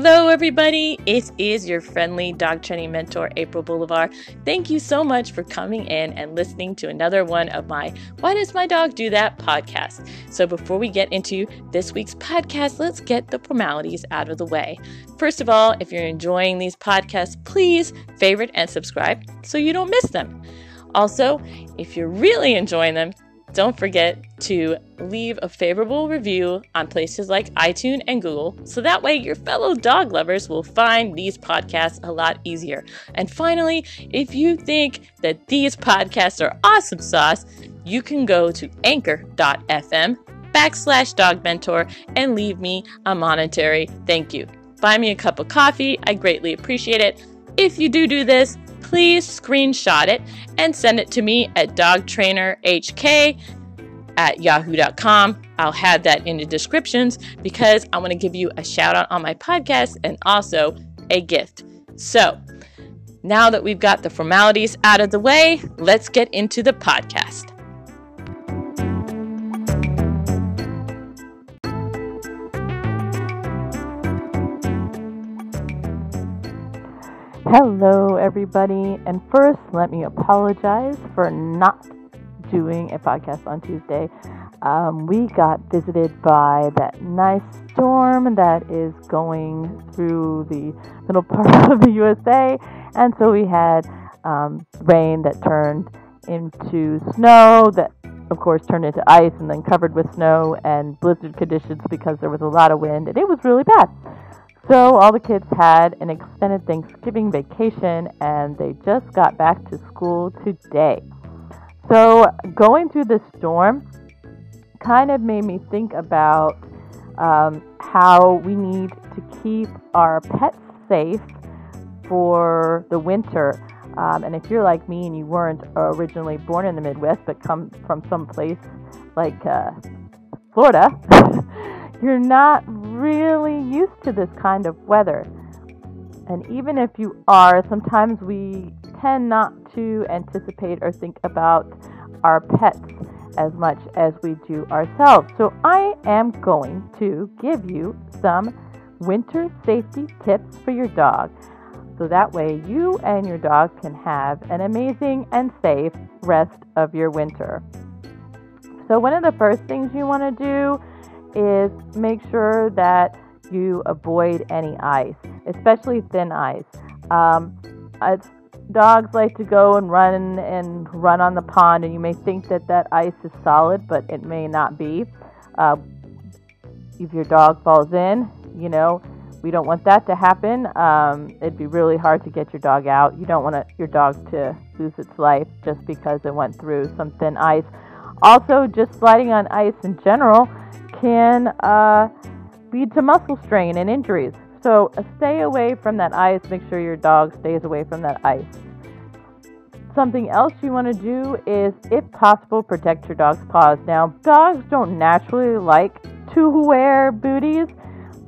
Hello, everybody. It is your friendly dog training mentor, April Boulevard. Thank you so much for coming in and listening to another one of my Why Does My Dog Do That podcast. So, before we get into this week's podcast, let's get the formalities out of the way. First of all, if you're enjoying these podcasts, please favorite and subscribe so you don't miss them. Also, if you're really enjoying them, don't forget to leave a favorable review on places like iTunes and Google so that way your fellow dog lovers will find these podcasts a lot easier. And finally, if you think that these podcasts are awesome sauce, you can go to anchor.fm backslash dog mentor and leave me a monetary thank you. Buy me a cup of coffee, I greatly appreciate it. If you do do this, please screenshot it and send it to me at dogtrainerhk at yahoo.com. I'll have that in the descriptions because I want to give you a shout out on my podcast and also a gift. So, now that we've got the formalities out of the way, let's get into the podcast. Hello, everybody. And first, let me apologize for not doing a podcast on Tuesday. Um, we got visited by that nice storm that is going through the middle part of the USA. And so we had um, rain that turned into snow, that of course turned into ice and then covered with snow and blizzard conditions because there was a lot of wind. And it was really bad. So all the kids had an extended Thanksgiving vacation and they just got back to school today. So going through the storm kind of made me think about um, how we need to keep our pets safe for the winter. Um, and if you're like me and you weren't originally born in the Midwest but come from some place like uh, Florida, you're not really used to this kind of weather. And even if you are, sometimes we tend not to anticipate or think about our pets as much as we do ourselves. So I am going to give you some winter safety tips for your dog. So that way you and your dog can have an amazing and safe rest of your winter. So one of the first things you want to do is make sure that you avoid any ice, especially thin ice. Um, dogs like to go and run and run on the pond, and you may think that that ice is solid, but it may not be. Uh, if your dog falls in, you know, we don't want that to happen. Um, it'd be really hard to get your dog out. You don't want your dog to lose its life just because it went through some thin ice. Also, just sliding on ice in general can uh, lead to muscle strain and injuries. So uh, stay away from that ice. Make sure your dog stays away from that ice. Something else you want to do is, if possible, protect your dog's paws. Now, dogs don't naturally like to wear booties,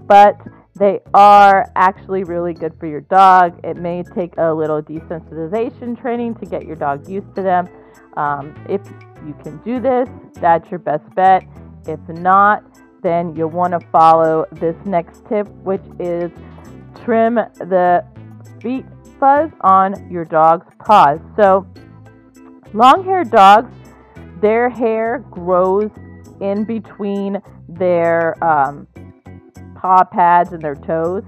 but they are actually really good for your dog. It may take a little desensitization training to get your dog used to them. Um, if you can do this, that's your best bet. If not, then you'll want to follow this next tip, which is trim the feet fuzz on your dog's paws. So, long haired dogs, their hair grows in between their um, paw pads and their toes.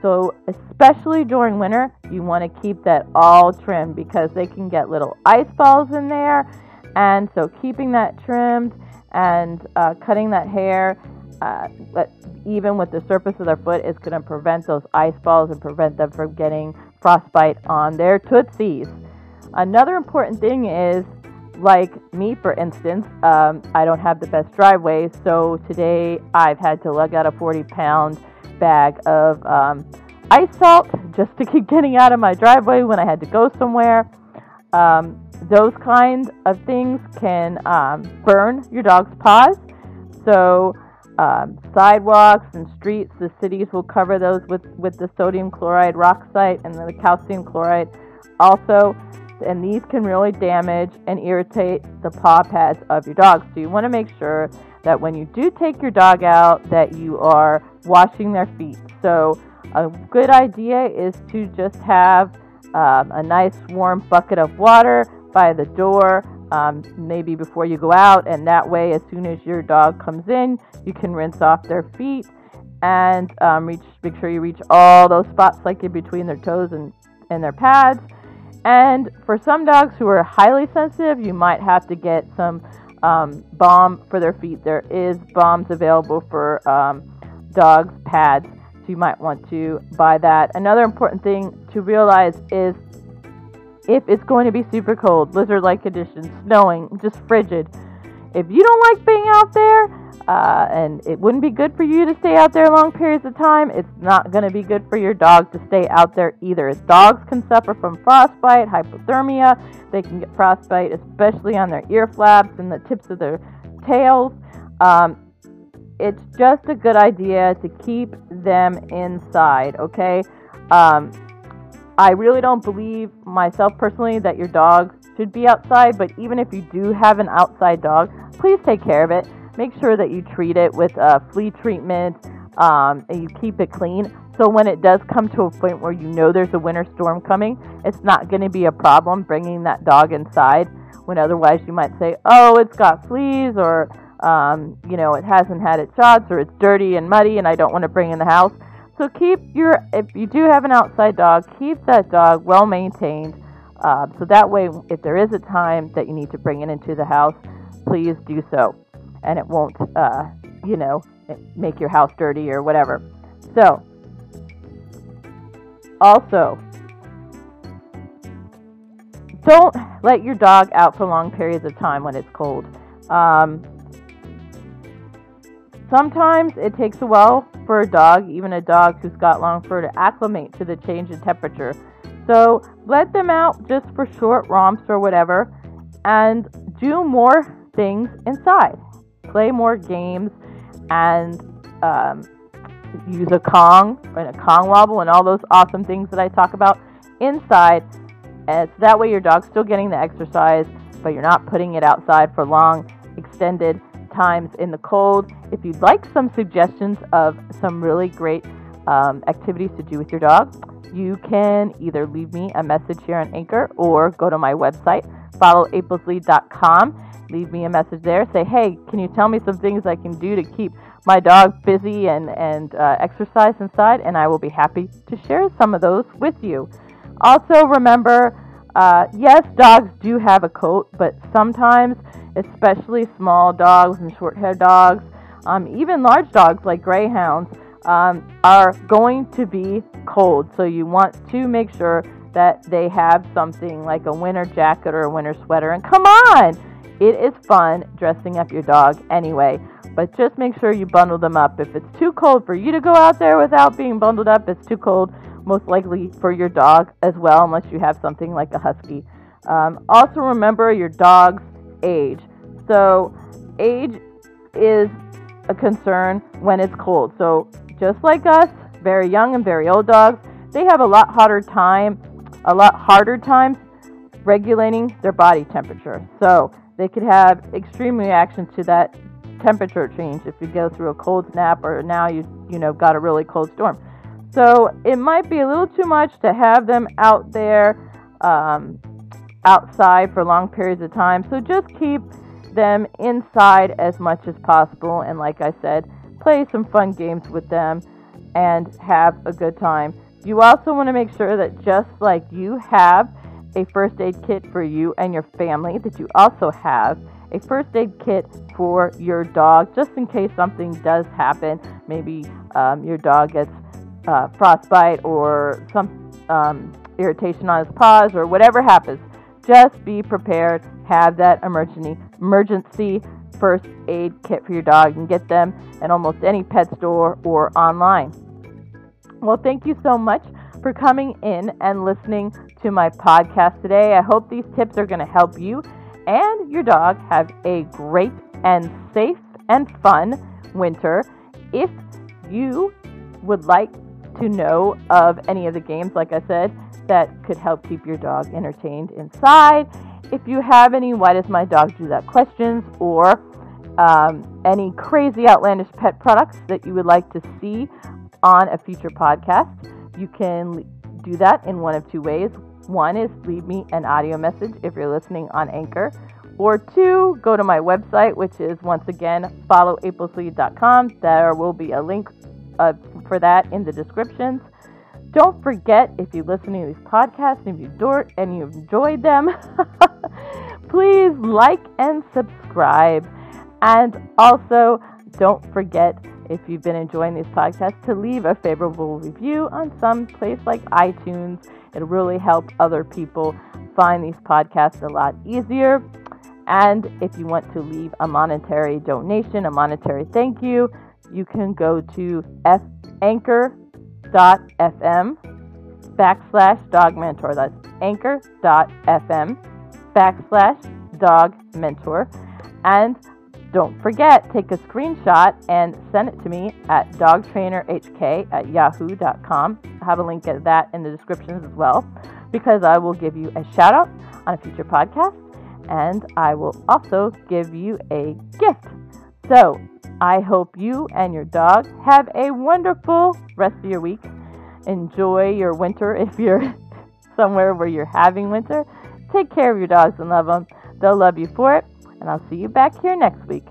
So, especially during winter, you want to keep that all trimmed because they can get little ice balls in there. And so, keeping that trimmed and uh, cutting that hair uh, even with the surface of their foot, is going to prevent those ice balls and prevent them from getting frostbite on their tootsies. Another important thing is, like me, for instance, um, I don't have the best driveway, so today I've had to lug out a 40 pound bag of um, ice salt just to keep getting out of my driveway when I had to go somewhere. Um, those kinds of things can um, burn your dog's paws. So um, sidewalks and streets, the cities will cover those with, with the sodium chloride rock site and the calcium chloride also. And these can really damage and irritate the paw pads of your dog. So you want to make sure that when you do take your dog out, that you are washing their feet. So a good idea is to just have um, a nice warm bucket of water by the door, um, maybe before you go out, and that way, as soon as your dog comes in, you can rinse off their feet and um, reach. Make sure you reach all those spots, like in between their toes and and their pads. And for some dogs who are highly sensitive, you might have to get some um, balm for their feet. There is balms available for um, dogs' pads, so you might want to buy that. Another important thing to realize is if it's going to be super cold, blizzard like conditions, snowing, just frigid. If you don't like being out there, uh, and it wouldn't be good for you to stay out there long periods of time. It's not going to be good for your dog to stay out there either. Dogs can suffer from frostbite, hypothermia. They can get frostbite, especially on their ear flaps and the tips of their tails. Um, it's just a good idea to keep them inside, okay? Um, I really don't believe myself personally that your dog should be outside, but even if you do have an outside dog, please take care of it make sure that you treat it with a flea treatment um, and you keep it clean. So when it does come to a point where you know there's a winter storm coming, it's not going to be a problem bringing that dog inside. When otherwise you might say, oh, it's got fleas or um, you know it hasn't had its shots or it's dirty and muddy and I don't want to bring in the house. So keep your if you do have an outside dog, keep that dog well maintained. Uh, so that way, if there is a time that you need to bring it into the house, please do so and it won't, uh, you know, make your house dirty or whatever. So, also, don't let your dog out for long periods of time when it's cold. Um, sometimes it takes a while for a dog, even a dog who's got long fur, to acclimate to the change in temperature. So let them out just for short romps or whatever and do more things inside play more games, and um, use a Kong and a Kong wobble and all those awesome things that I talk about inside. And so that way your dog's still getting the exercise, but you're not putting it outside for long, extended times in the cold. If you'd like some suggestions of some really great um, activities to do with your dog, you can either leave me a message here on Anchor or go to my website, followaprilslead.com leave me a message there. Say, hey, can you tell me some things I can do to keep my dog busy and, and uh, exercise inside? And I will be happy to share some of those with you. Also, remember, uh, yes, dogs do have a coat, but sometimes, especially small dogs and short haired dogs, um, even large dogs like greyhounds, um, are going to be cold. So you want to make sure that they have something like a winter jacket or a winter sweater. And come on, it is fun dressing up your dog anyway, but just make sure you bundle them up. If it's too cold for you to go out there without being bundled up, it's too cold most likely for your dog as well, unless you have something like a husky. Um, also, remember your dog's age. So, age is a concern when it's cold. So, just like us, very young and very old dogs, they have a lot harder time, a lot harder time regulating their body temperature. So, they could have extreme reactions to that temperature change if you go through a cold snap or now you you know got a really cold storm. So it might be a little too much to have them out there um, outside for long periods of time. So just keep them inside as much as possible. And like I said, play some fun games with them and have a good time. You also want to make sure that just like you have a first aid kit for you and your family, that you also have a first aid kit for your dog just in case something does happen. Maybe um, your dog gets uh, frostbite or some um, irritation on his paws or whatever happens. Just be prepared. Have that emergency emergency first aid kit for your dog. You can get them at almost any pet store or online. Well, thank you so much for coming in and listening to my podcast today. I hope these tips are going to help you and your dog have a great and safe and fun winter. If you would like to know of any of the games, like I said, that could help keep your dog entertained inside, if you have any why does my dog do that questions or um, any crazy outlandish pet products that you would like to see on a future podcast, you can do that in one of two ways. One is leave me an audio message if you're listening on Anchor, or two, go to my website, which is once again followaprilslead.com. There will be a link uh, for that in the descriptions. Don't forget, if you're listening to these podcasts and you and you've enjoyed them, please like and subscribe. And also, don't forget, if you've been enjoying these podcasts, to leave a favorable review on some place like iTunes. It'll really help other people find these podcasts a lot easier. And if you want to leave a monetary donation, a monetary thank you, you can go to F- anchor.fm backslash dog mentor. That's anchor.fm backslash dog mentor. And don't forget, take a screenshot and send it to me at dogtrainerhk at yahoo.com. I have a link to that in the descriptions as well, because I will give you a shout out on a future podcast and I will also give you a gift. So I hope you and your dog have a wonderful rest of your week. Enjoy your winter if you're somewhere where you're having winter. Take care of your dogs and love them. They'll love you for it. And I'll see you back here next week.